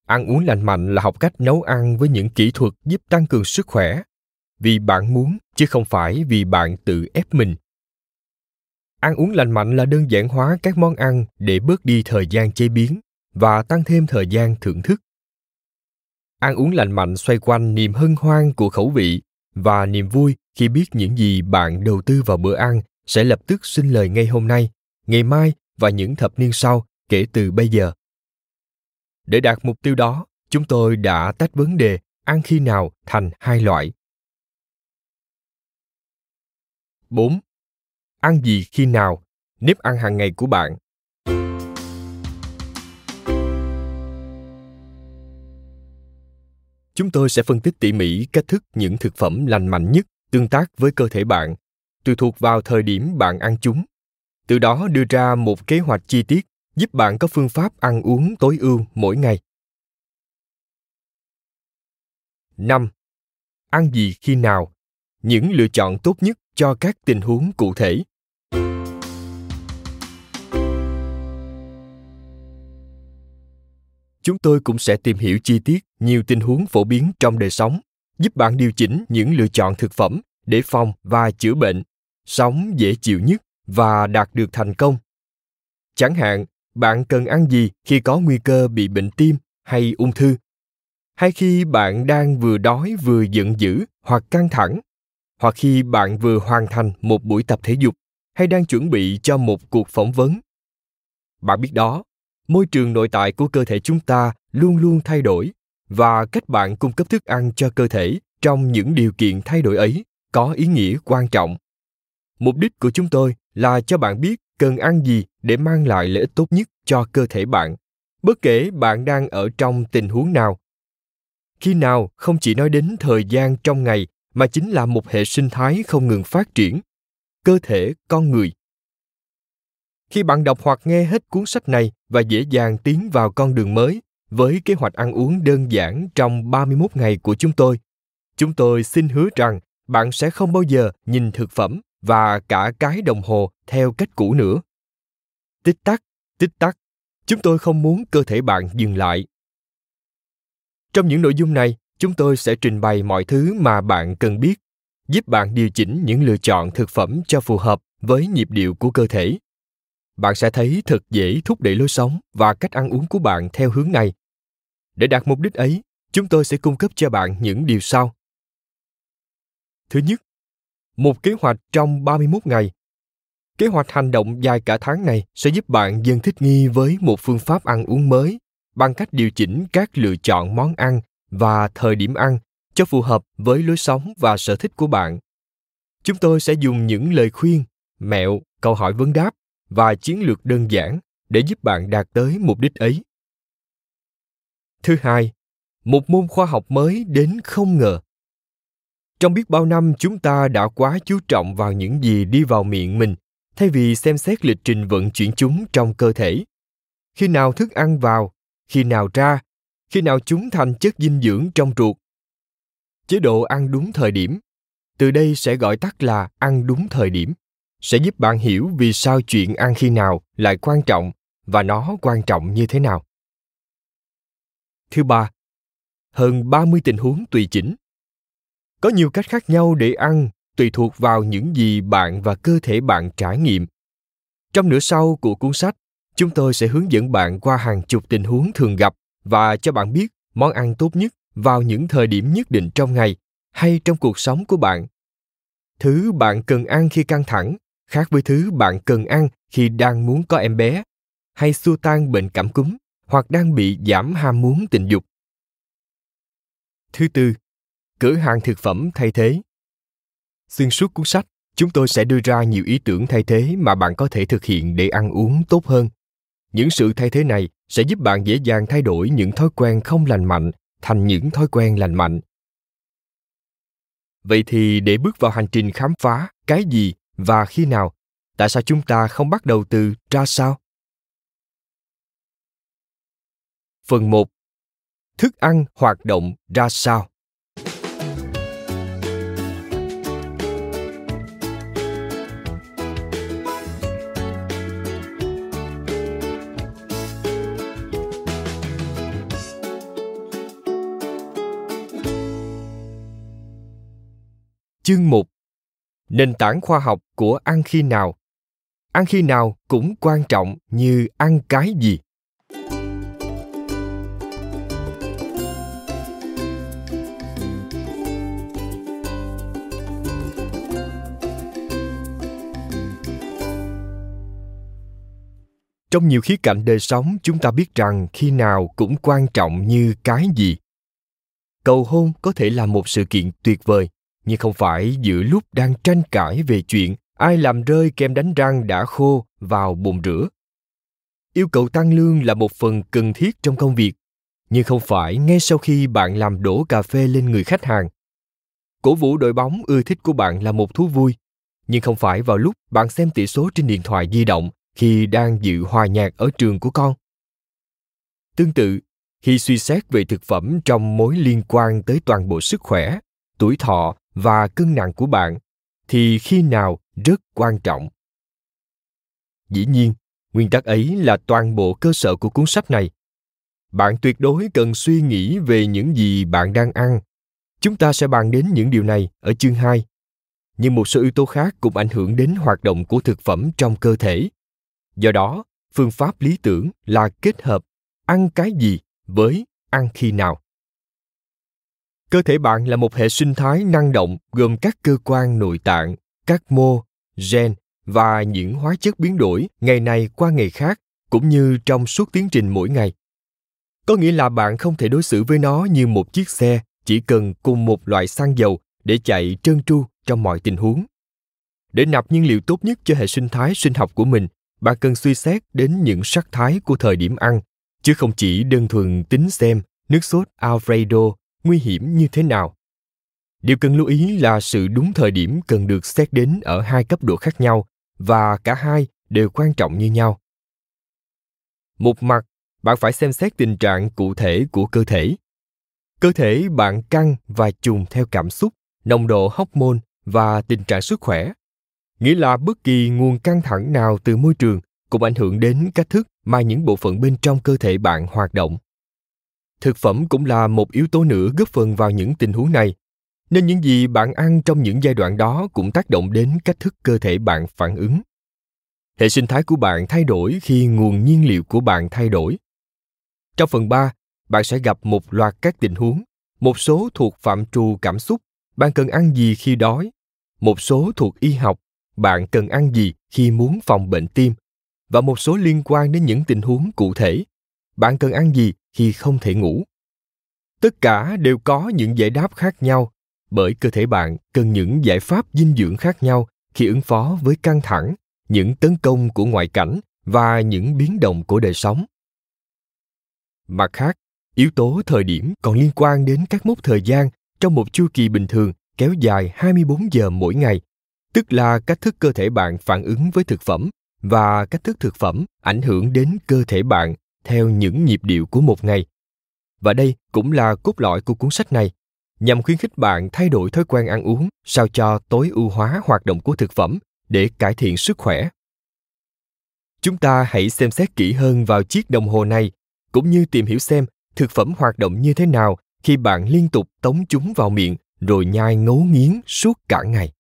Ăn uống lành mạnh là học cách nấu ăn với những kỹ thuật giúp tăng cường sức khỏe. Vì bạn muốn chứ không phải vì bạn tự ép mình. Ăn uống lành mạnh là đơn giản hóa các món ăn để bớt đi thời gian chế biến và tăng thêm thời gian thưởng thức. Ăn uống lành mạnh xoay quanh niềm hân hoan của khẩu vị và niềm vui khi biết những gì bạn đầu tư vào bữa ăn, sẽ lập tức sinh lời ngay hôm nay, ngày mai và những thập niên sau, kể từ bây giờ để đạt mục tiêu đó, chúng tôi đã tách vấn đề ăn khi nào thành hai loại 4. Ăn gì khi nào? Nếp ăn hàng ngày của bạn. Chúng tôi sẽ phân tích tỉ mỉ cách thức những thực phẩm lành mạnh nhất tương tác với cơ thể bạn, tùy thuộc vào thời điểm bạn ăn chúng. Từ đó đưa ra một kế hoạch chi tiết giúp bạn có phương pháp ăn uống tối ưu mỗi ngày. 5. Ăn gì khi nào? Những lựa chọn tốt nhất cho các tình huống cụ thể chúng tôi cũng sẽ tìm hiểu chi tiết nhiều tình huống phổ biến trong đời sống giúp bạn điều chỉnh những lựa chọn thực phẩm để phòng và chữa bệnh, sống dễ chịu nhất và đạt được thành công. Chẳng hạn, bạn cần ăn gì khi có nguy cơ bị bệnh tim hay ung thư? Hay khi bạn đang vừa đói vừa giận dữ hoặc căng thẳng? Hoặc khi bạn vừa hoàn thành một buổi tập thể dục hay đang chuẩn bị cho một cuộc phỏng vấn? Bạn biết đó, môi trường nội tại của cơ thể chúng ta luôn luôn thay đổi và cách bạn cung cấp thức ăn cho cơ thể trong những điều kiện thay đổi ấy có ý nghĩa quan trọng. Mục đích của chúng tôi là cho bạn biết cần ăn gì để mang lại lợi ích tốt nhất cho cơ thể bạn, bất kể bạn đang ở trong tình huống nào. Khi nào không chỉ nói đến thời gian trong ngày mà chính là một hệ sinh thái không ngừng phát triển. Cơ thể con người. Khi bạn đọc hoặc nghe hết cuốn sách này và dễ dàng tiến vào con đường mới với kế hoạch ăn uống đơn giản trong 31 ngày của chúng tôi, chúng tôi xin hứa rằng bạn sẽ không bao giờ nhìn thực phẩm và cả cái đồng hồ theo cách cũ nữa. Tích tắc, tích tắc, chúng tôi không muốn cơ thể bạn dừng lại. Trong những nội dung này, chúng tôi sẽ trình bày mọi thứ mà bạn cần biết giúp bạn điều chỉnh những lựa chọn thực phẩm cho phù hợp với nhịp điệu của cơ thể bạn sẽ thấy thật dễ thúc đẩy lối sống và cách ăn uống của bạn theo hướng này. Để đạt mục đích ấy, chúng tôi sẽ cung cấp cho bạn những điều sau. Thứ nhất, một kế hoạch trong 31 ngày. Kế hoạch hành động dài cả tháng này sẽ giúp bạn dần thích nghi với một phương pháp ăn uống mới bằng cách điều chỉnh các lựa chọn món ăn và thời điểm ăn cho phù hợp với lối sống và sở thích của bạn. Chúng tôi sẽ dùng những lời khuyên, mẹo, câu hỏi vấn đáp và chiến lược đơn giản để giúp bạn đạt tới mục đích ấy. Thứ hai, một môn khoa học mới đến không ngờ. Trong biết bao năm chúng ta đã quá chú trọng vào những gì đi vào miệng mình thay vì xem xét lịch trình vận chuyển chúng trong cơ thể. Khi nào thức ăn vào, khi nào ra, khi nào chúng thành chất dinh dưỡng trong ruột. Chế độ ăn đúng thời điểm, từ đây sẽ gọi tắt là ăn đúng thời điểm sẽ giúp bạn hiểu vì sao chuyện ăn khi nào lại quan trọng và nó quan trọng như thế nào. Thứ ba, hơn 30 tình huống tùy chỉnh. Có nhiều cách khác nhau để ăn tùy thuộc vào những gì bạn và cơ thể bạn trải nghiệm. Trong nửa sau của cuốn sách, chúng tôi sẽ hướng dẫn bạn qua hàng chục tình huống thường gặp và cho bạn biết món ăn tốt nhất vào những thời điểm nhất định trong ngày hay trong cuộc sống của bạn. Thứ bạn cần ăn khi căng thẳng khác với thứ bạn cần ăn khi đang muốn có em bé hay xua tan bệnh cảm cúm hoặc đang bị giảm ham muốn tình dục. Thứ tư, cửa hàng thực phẩm thay thế. Xuyên suốt cuốn sách, chúng tôi sẽ đưa ra nhiều ý tưởng thay thế mà bạn có thể thực hiện để ăn uống tốt hơn. Những sự thay thế này sẽ giúp bạn dễ dàng thay đổi những thói quen không lành mạnh thành những thói quen lành mạnh. Vậy thì để bước vào hành trình khám phá cái gì và khi nào tại sao chúng ta không bắt đầu từ ra sao? Phần 1. Thức ăn hoạt động ra sao? Chương 1 Nền tảng khoa học của ăn khi nào Ăn khi nào cũng quan trọng như ăn cái gì. Trong nhiều khía cạnh đời sống, chúng ta biết rằng khi nào cũng quan trọng như cái gì. Cầu hôn có thể là một sự kiện tuyệt vời, nhưng không phải giữa lúc đang tranh cãi về chuyện ai làm rơi kem đánh răng đã khô vào bồn rửa. Yêu cầu tăng lương là một phần cần thiết trong công việc, nhưng không phải ngay sau khi bạn làm đổ cà phê lên người khách hàng. Cổ vũ đội bóng ưa thích của bạn là một thú vui, nhưng không phải vào lúc bạn xem tỷ số trên điện thoại di động khi đang dự hòa nhạc ở trường của con. Tương tự, khi suy xét về thực phẩm trong mối liên quan tới toàn bộ sức khỏe, tuổi thọ và cân nặng của bạn thì khi nào rất quan trọng dĩ nhiên nguyên tắc ấy là toàn bộ cơ sở của cuốn sách này bạn tuyệt đối cần suy nghĩ về những gì bạn đang ăn chúng ta sẽ bàn đến những điều này ở chương 2. Nhưng một số yếu tố khác cũng ảnh hưởng đến hoạt động của thực phẩm trong cơ thể. Do đó, phương pháp lý tưởng là kết hợp ăn cái gì với ăn khi nào. Cơ thể bạn là một hệ sinh thái năng động gồm các cơ quan nội tạng, các mô, gen và những hóa chất biến đổi ngày này qua ngày khác cũng như trong suốt tiến trình mỗi ngày. Có nghĩa là bạn không thể đối xử với nó như một chiếc xe chỉ cần cùng một loại xăng dầu để chạy trơn tru trong mọi tình huống. Để nạp nhiên liệu tốt nhất cho hệ sinh thái sinh học của mình, bạn cần suy xét đến những sắc thái của thời điểm ăn, chứ không chỉ đơn thuần tính xem nước sốt Alfredo nguy hiểm như thế nào. Điều cần lưu ý là sự đúng thời điểm cần được xét đến ở hai cấp độ khác nhau và cả hai đều quan trọng như nhau. Một mặt, bạn phải xem xét tình trạng cụ thể của cơ thể. Cơ thể bạn căng và trùng theo cảm xúc, nồng độ hormone và tình trạng sức khỏe. Nghĩa là bất kỳ nguồn căng thẳng nào từ môi trường cũng ảnh hưởng đến cách thức mà những bộ phận bên trong cơ thể bạn hoạt động. Thực phẩm cũng là một yếu tố nữa góp phần vào những tình huống này nên những gì bạn ăn trong những giai đoạn đó cũng tác động đến cách thức cơ thể bạn phản ứng hệ sinh thái của bạn thay đổi khi nguồn nhiên liệu của bạn thay đổi trong phần 3, bạn sẽ gặp một loạt các tình huống một số thuộc phạm trù cảm xúc bạn cần ăn gì khi đói một số thuộc y học bạn cần ăn gì khi muốn phòng bệnh tim và một số liên quan đến những tình huống cụ thể. Bạn cần ăn gì khi không thể ngủ? Tất cả đều có những giải đáp khác nhau bởi cơ thể bạn cần những giải pháp dinh dưỡng khác nhau khi ứng phó với căng thẳng những tấn công của ngoại cảnh và những biến động của đời sống. Mặt khác yếu tố thời điểm còn liên quan đến các mốc thời gian trong một chu kỳ bình thường kéo dài 24 giờ mỗi ngày, tức là cách thức cơ thể bạn phản ứng với thực phẩm và cách thức thực phẩm ảnh hưởng đến cơ thể bạn theo những nhịp điệu của một ngày. Và đây cũng là cốt lõi của cuốn sách này, nhằm khuyến khích bạn thay đổi thói quen ăn uống sao cho tối ưu hóa hoạt động của thực phẩm để cải thiện sức khỏe. Chúng ta hãy xem xét kỹ hơn vào chiếc đồng hồ này, cũng như tìm hiểu xem thực phẩm hoạt động như thế nào khi bạn liên tục tống chúng vào miệng rồi nhai ngấu nghiến suốt cả ngày.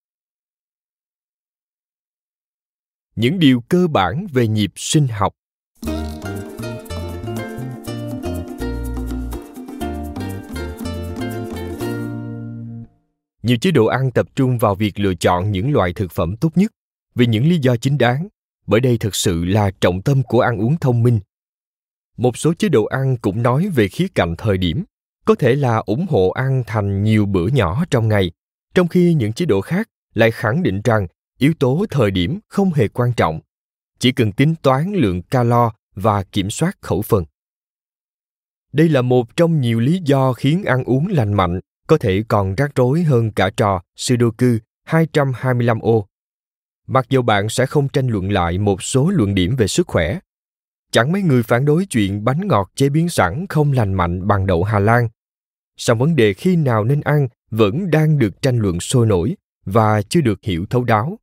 Những điều cơ bản về nhịp sinh học. Nhiều chế độ ăn tập trung vào việc lựa chọn những loại thực phẩm tốt nhất vì những lý do chính đáng, bởi đây thực sự là trọng tâm của ăn uống thông minh. Một số chế độ ăn cũng nói về khía cạnh thời điểm, có thể là ủng hộ ăn thành nhiều bữa nhỏ trong ngày, trong khi những chế độ khác lại khẳng định rằng yếu tố thời điểm không hề quan trọng, chỉ cần tính toán lượng calo và kiểm soát khẩu phần đây là một trong nhiều lý do khiến ăn uống lành mạnh, có thể còn rắc rối hơn cả trò Sudoku 225 ô. mặc dù bạn sẽ không tranh luận lại một số luận điểm về sức khỏe, chẳng mấy người phản đối chuyện bánh ngọt chế biến sẵn không lành mạnh bằng đậu Hà Lan. Song vấn đề khi nào nên ăn vẫn đang được tranh luận sôi nổi và chưa được hiểu thấu đáo.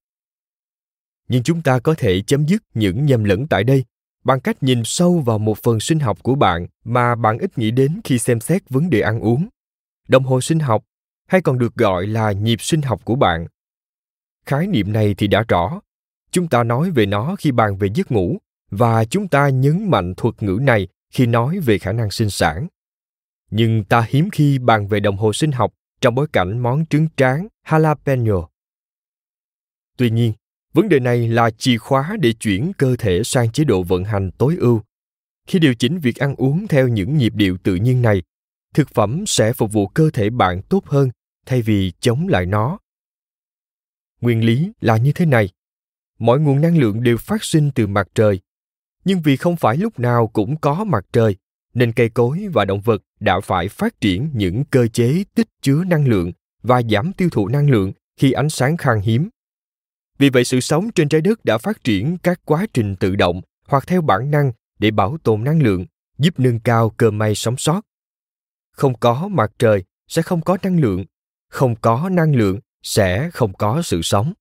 Nhưng chúng ta có thể chấm dứt những nhầm lẫn tại đây bằng cách nhìn sâu vào một phần sinh học của bạn mà bạn ít nghĩ đến khi xem xét vấn đề ăn uống. Đồng hồ sinh học, hay còn được gọi là nhịp sinh học của bạn. Khái niệm này thì đã rõ. Chúng ta nói về nó khi bàn về giấc ngủ và chúng ta nhấn mạnh thuật ngữ này khi nói về khả năng sinh sản. Nhưng ta hiếm khi bàn về đồng hồ sinh học trong bối cảnh món trứng tráng jalapeno. Tuy nhiên, vấn đề này là chìa khóa để chuyển cơ thể sang chế độ vận hành tối ưu. Khi điều chỉnh việc ăn uống theo những nhịp điệu tự nhiên này, thực phẩm sẽ phục vụ cơ thể bạn tốt hơn thay vì chống lại nó. Nguyên lý là như thế này. Mọi nguồn năng lượng đều phát sinh từ mặt trời nhưng vì không phải lúc nào cũng có mặt trời nên cây cối và động vật đã phải phát triển những cơ chế tích chứa năng lượng và giảm tiêu thụ năng lượng khi ánh sáng khan hiếm. Vì vậy sự sống trên trái đất đã phát triển các quá trình tự động hoặc theo bản năng để bảo tồn năng lượng, giúp nâng cao cơ may sống sót. Không có mặt trời sẽ không có năng lượng, không có năng lượng sẽ không có sự sống.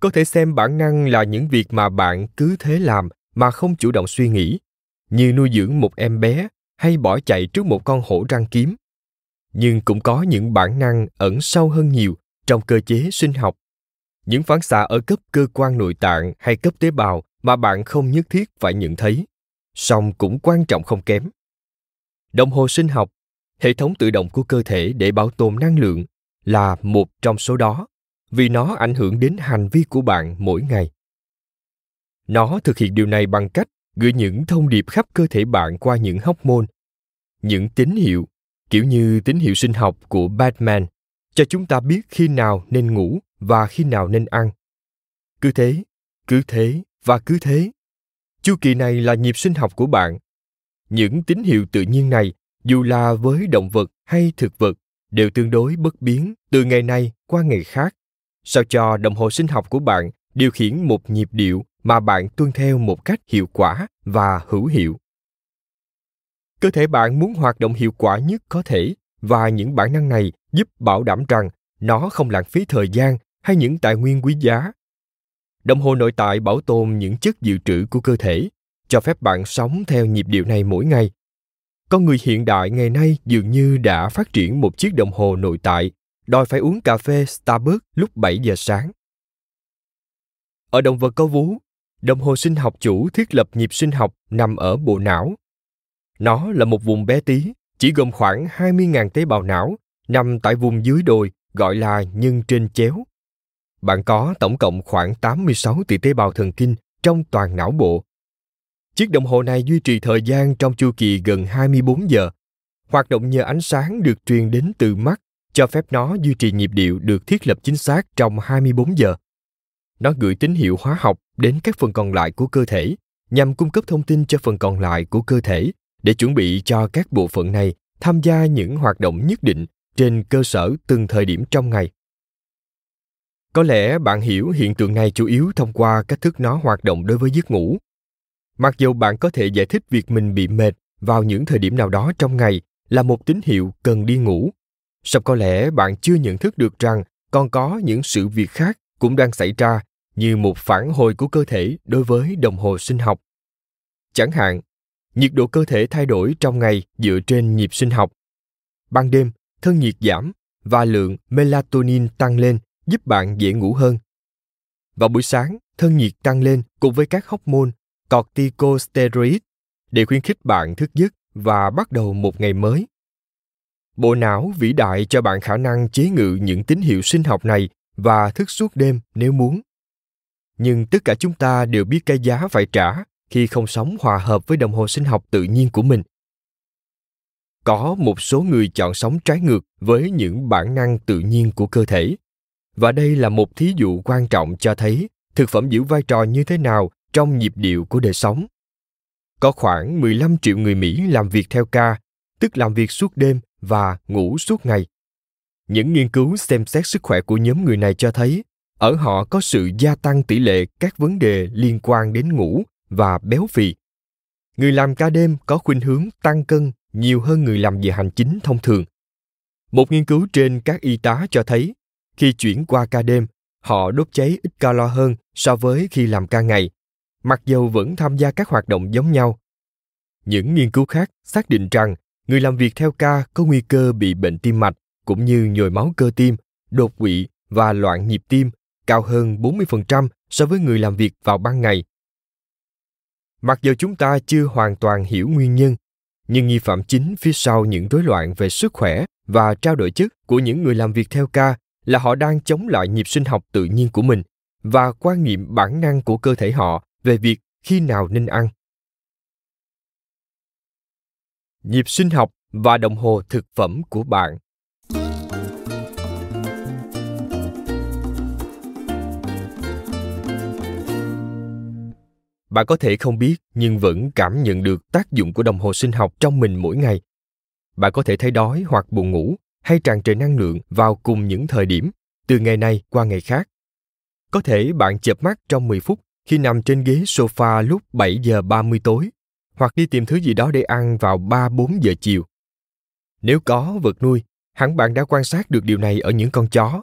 Có thể xem bản năng là những việc mà bạn cứ thế làm mà không chủ động suy nghĩ như nuôi dưỡng một em bé hay bỏ chạy trước một con hổ răng kiếm. Nhưng cũng có những bản năng ẩn sâu hơn nhiều trong cơ chế sinh học những phản xạ ở cấp cơ quan nội tạng hay cấp tế bào mà bạn không nhất thiết phải nhận thấy, song cũng quan trọng không kém. Đồng hồ sinh học, hệ thống tự động của cơ thể để bảo tồn năng lượng là một trong số đó, vì nó ảnh hưởng đến hành vi của bạn mỗi ngày. Nó thực hiện điều này bằng cách gửi những thông điệp khắp cơ thể bạn qua những hóc môn những tín hiệu, kiểu như tín hiệu sinh học của batman cho chúng ta biết khi nào nên ngủ và khi nào nên ăn. Cứ thế cứ thế và cứ thế. Chu kỳ này là nhịp sinh học của bạn. Những tín hiệu tự nhiên này, dù là với động vật hay thực vật, đều tương đối bất biến từ ngày này qua ngày khác. Sao cho đồng hồ sinh học của bạn điều khiển một nhịp điệu mà bạn tuân theo một cách hiệu quả và hữu hiệu? Cơ thể bạn muốn hoạt động hiệu quả nhất có thể và những bản năng này giúp bảo đảm rằng nó không lãng phí thời gian hay những tài nguyên quý giá đồng hồ nội tại bảo tồn những chất dự trữ của cơ thể cho phép bạn sống theo nhịp điệu này mỗi ngày con người hiện đại ngày nay dường như đã phát triển một chiếc đồng hồ nội tại đòi phải uống cà phê Starbucks lúc 7 giờ sáng. Ở động vật có vú, đồng hồ sinh học chủ thiết lập nhịp sinh học nằm ở bộ não. Nó là một vùng bé tí, chỉ gồm khoảng 20.000 tế bào não, nằm tại vùng dưới đồi, gọi là nhân trên chéo. Bạn có tổng cộng khoảng 86 tỷ tế bào thần kinh trong toàn não bộ. Chiếc đồng hồ này duy trì thời gian trong chu kỳ gần 24 giờ. Hoạt động nhờ ánh sáng được truyền đến từ mắt, cho phép nó duy trì nhịp điệu được thiết lập chính xác trong 24 giờ. Nó gửi tín hiệu hóa học đến các phần còn lại của cơ thể, nhằm cung cấp thông tin cho phần còn lại của cơ thể để chuẩn bị cho các bộ phận này tham gia những hoạt động nhất định trên cơ sở từng thời điểm trong ngày. Có lẽ bạn hiểu hiện tượng này chủ yếu thông qua cách thức nó hoạt động đối với giấc ngủ. Mặc dù bạn có thể giải thích việc mình bị mệt vào những thời điểm nào đó trong ngày là một tín hiệu cần đi ngủ song có lẽ bạn chưa nhận thức được rằng còn có những sự việc khác cũng đang xảy ra, như một phản hồi của cơ thể đối với đồng hồ sinh học chẳng hạn, nhiệt độ cơ thể thay đổi trong ngày dựa trên nhịp sinh học ban đêm thân nhiệt giảm và lượng melatonin tăng lên, giúp bạn dễ ngủ hơn. Vào buổi sáng, thân nhiệt tăng lên cùng với các hormone corticosteroid để khuyến khích bạn thức giấc và bắt đầu một ngày mới. Bộ não vĩ đại cho bạn khả năng chế ngự những tín hiệu sinh học này và thức suốt đêm nếu muốn. Nhưng tất cả chúng ta đều biết cái giá phải trả khi không sống hòa hợp với đồng hồ sinh học tự nhiên của mình có một số người chọn sống trái ngược với những bản năng tự nhiên của cơ thể và đây là một thí dụ quan trọng cho thấy thực phẩm giữ vai trò như thế nào trong nhịp điệu của đời sống. Có khoảng 15 triệu người Mỹ làm việc theo ca, tức làm việc suốt đêm và ngủ suốt ngày. Những nghiên cứu xem xét sức khỏe của nhóm người này cho thấy ở họ có sự gia tăng tỷ lệ các vấn đề liên quan đến ngủ và béo phì. Người làm ca đêm có khuynh hướng tăng cân nhiều hơn người làm việc hành chính thông thường. Một nghiên cứu trên các y tá cho thấy, khi chuyển qua ca đêm, họ đốt cháy ít calo hơn so với khi làm ca ngày, mặc dù vẫn tham gia các hoạt động giống nhau. Những nghiên cứu khác xác định rằng người làm việc theo ca có nguy cơ bị bệnh tim mạch cũng như nhồi máu cơ tim, đột quỵ và loạn nhịp tim cao hơn 40% so với người làm việc vào ban ngày. Mặc dù chúng ta chưa hoàn toàn hiểu nguyên nhân, nhưng nghi phạm chính phía sau những rối loạn về sức khỏe và trao đổi chất của những người làm việc theo ca là họ đang chống lại nhịp sinh học tự nhiên của mình và quan niệm bản năng của cơ thể họ về việc khi nào nên ăn. Nhịp sinh học và đồng hồ thực phẩm của bạn bạn có thể không biết nhưng vẫn cảm nhận được tác dụng của đồng hồ sinh học trong mình mỗi ngày bạn có thể thấy đói hoặc buồn ngủ hay tràn trề năng lượng vào cùng những thời điểm, từ ngày này qua ngày khác. Có thể bạn chợp mắt trong 10 phút khi nằm trên ghế sofa lúc 7 giờ 30 tối, hoặc đi tìm thứ gì đó để ăn vào 3-4 giờ chiều. Nếu có vật nuôi, hẳn bạn đã quan sát được điều này ở những con chó.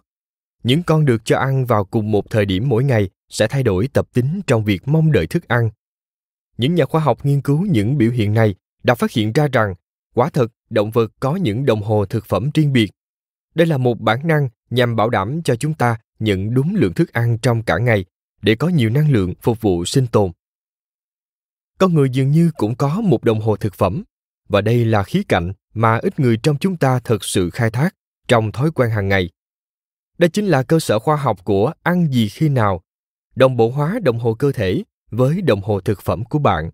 Những con được cho ăn vào cùng một thời điểm mỗi ngày sẽ thay đổi tập tính trong việc mong đợi thức ăn. Những nhà khoa học nghiên cứu những biểu hiện này đã phát hiện ra rằng quả thật động vật có những đồng hồ thực phẩm riêng biệt. Đây là một bản năng nhằm bảo đảm cho chúng ta nhận đúng lượng thức ăn trong cả ngày để có nhiều năng lượng phục vụ sinh tồn. Con người dường như cũng có một đồng hồ thực phẩm, và đây là khía cạnh mà ít người trong chúng ta thật sự khai thác trong thói quen hàng ngày. Đây chính là cơ sở khoa học của ăn gì khi nào, đồng bộ hóa đồng hồ cơ thể với đồng hồ thực phẩm của bạn.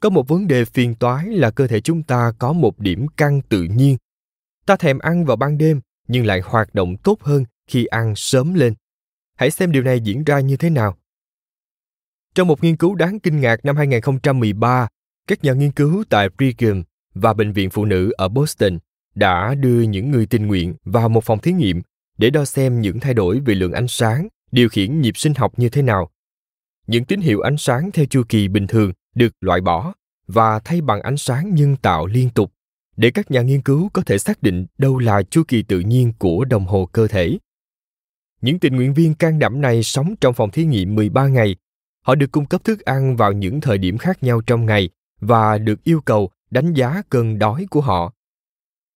Có một vấn đề phiền toái là cơ thể chúng ta có một điểm căng tự nhiên. Ta thèm ăn vào ban đêm nhưng lại hoạt động tốt hơn khi ăn sớm lên. Hãy xem điều này diễn ra như thế nào. Trong một nghiên cứu đáng kinh ngạc năm 2013, các nhà nghiên cứu tại Brigham và Bệnh viện Phụ nữ ở Boston đã đưa những người tình nguyện vào một phòng thí nghiệm để đo xem những thay đổi về lượng ánh sáng điều khiển nhịp sinh học như thế nào. Những tín hiệu ánh sáng theo chu kỳ bình thường được loại bỏ và thay bằng ánh sáng nhân tạo liên tục để các nhà nghiên cứu có thể xác định đâu là chu kỳ tự nhiên của đồng hồ cơ thể. Những tình nguyện viên can đảm này sống trong phòng thí nghiệm 13 ngày. Họ được cung cấp thức ăn vào những thời điểm khác nhau trong ngày và được yêu cầu đánh giá cơn đói của họ.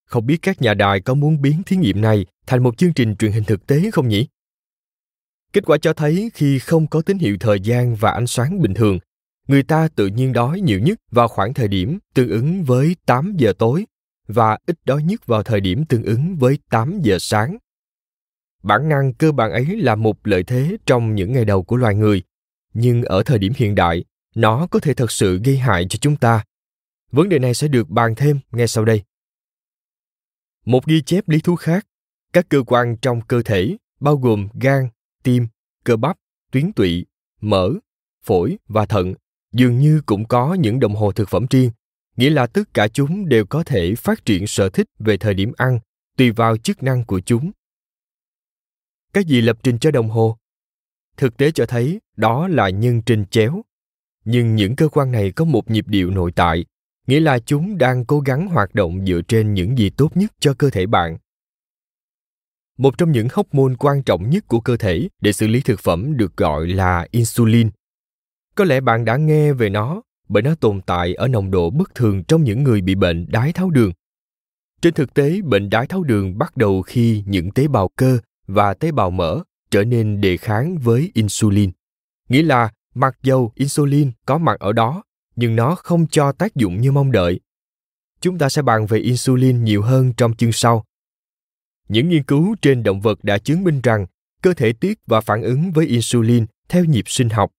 Không biết các nhà đài có muốn biến thí nghiệm này thành một chương trình truyền hình thực tế không nhỉ? Kết quả cho thấy khi không có tín hiệu thời gian và ánh sáng bình thường, người ta tự nhiên đói nhiều nhất vào khoảng thời điểm tương ứng với 8 giờ tối và ít đói nhất vào thời điểm tương ứng với 8 giờ sáng. Bản năng cơ bản ấy là một lợi thế trong những ngày đầu của loài người, nhưng ở thời điểm hiện đại, nó có thể thật sự gây hại cho chúng ta. Vấn đề này sẽ được bàn thêm ngay sau đây. Một ghi chép lý thú khác, các cơ quan trong cơ thể bao gồm gan, tim, cơ bắp, tuyến tụy, mỡ, phổi và thận dường như cũng có những đồng hồ thực phẩm riêng. Nghĩa là tất cả chúng đều có thể phát triển sở thích về thời điểm ăn tùy vào chức năng của chúng. Cái gì lập trình cho đồng hồ? Thực tế cho thấy đó là nhân trình chéo. Nhưng những cơ quan này có một nhịp điệu nội tại nghĩa là chúng đang cố gắng hoạt động dựa trên những gì tốt nhất cho cơ thể bạn một trong những hóc môn quan trọng nhất của cơ thể để xử lý thực phẩm được gọi là insulin có lẽ bạn đã nghe về nó bởi nó tồn tại ở nồng độ bất thường trong những người bị bệnh đái tháo đường. Trên thực tế, bệnh đái tháo đường bắt đầu khi những tế bào cơ và tế bào mỡ trở nên đề kháng với insulin. Nghĩa là mặc dầu insulin có mặt ở đó, nhưng nó không cho tác dụng như mong đợi. Chúng ta sẽ bàn về insulin nhiều hơn trong chương sau. Những nghiên cứu trên động vật đã chứng minh rằng cơ thể tiết và phản ứng với insulin theo nhịp sinh học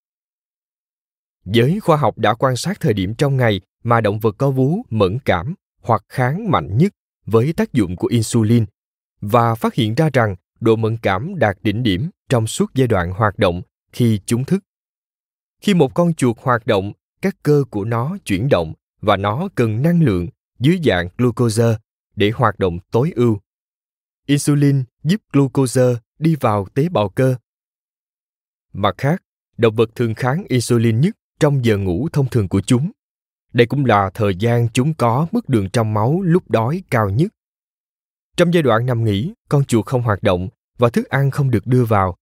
giới khoa học đã quan sát thời điểm trong ngày mà động vật có vú mẫn cảm hoặc kháng mạnh nhất với tác dụng của insulin và phát hiện ra rằng độ mẫn cảm đạt đỉnh điểm trong suốt giai đoạn hoạt động khi chúng thức. Khi một con chuột hoạt động, các cơ của nó chuyển động và nó cần năng lượng dưới dạng glucose để hoạt động tối ưu. Insulin giúp glucose đi vào tế bào cơ. Mặt khác, động vật thường kháng insulin nhất trong giờ ngủ thông thường của chúng. Đây cũng là thời gian chúng có mức đường trong máu lúc đói cao nhất. Trong giai đoạn nằm nghỉ, con chuột không hoạt động và thức ăn không được đưa vào.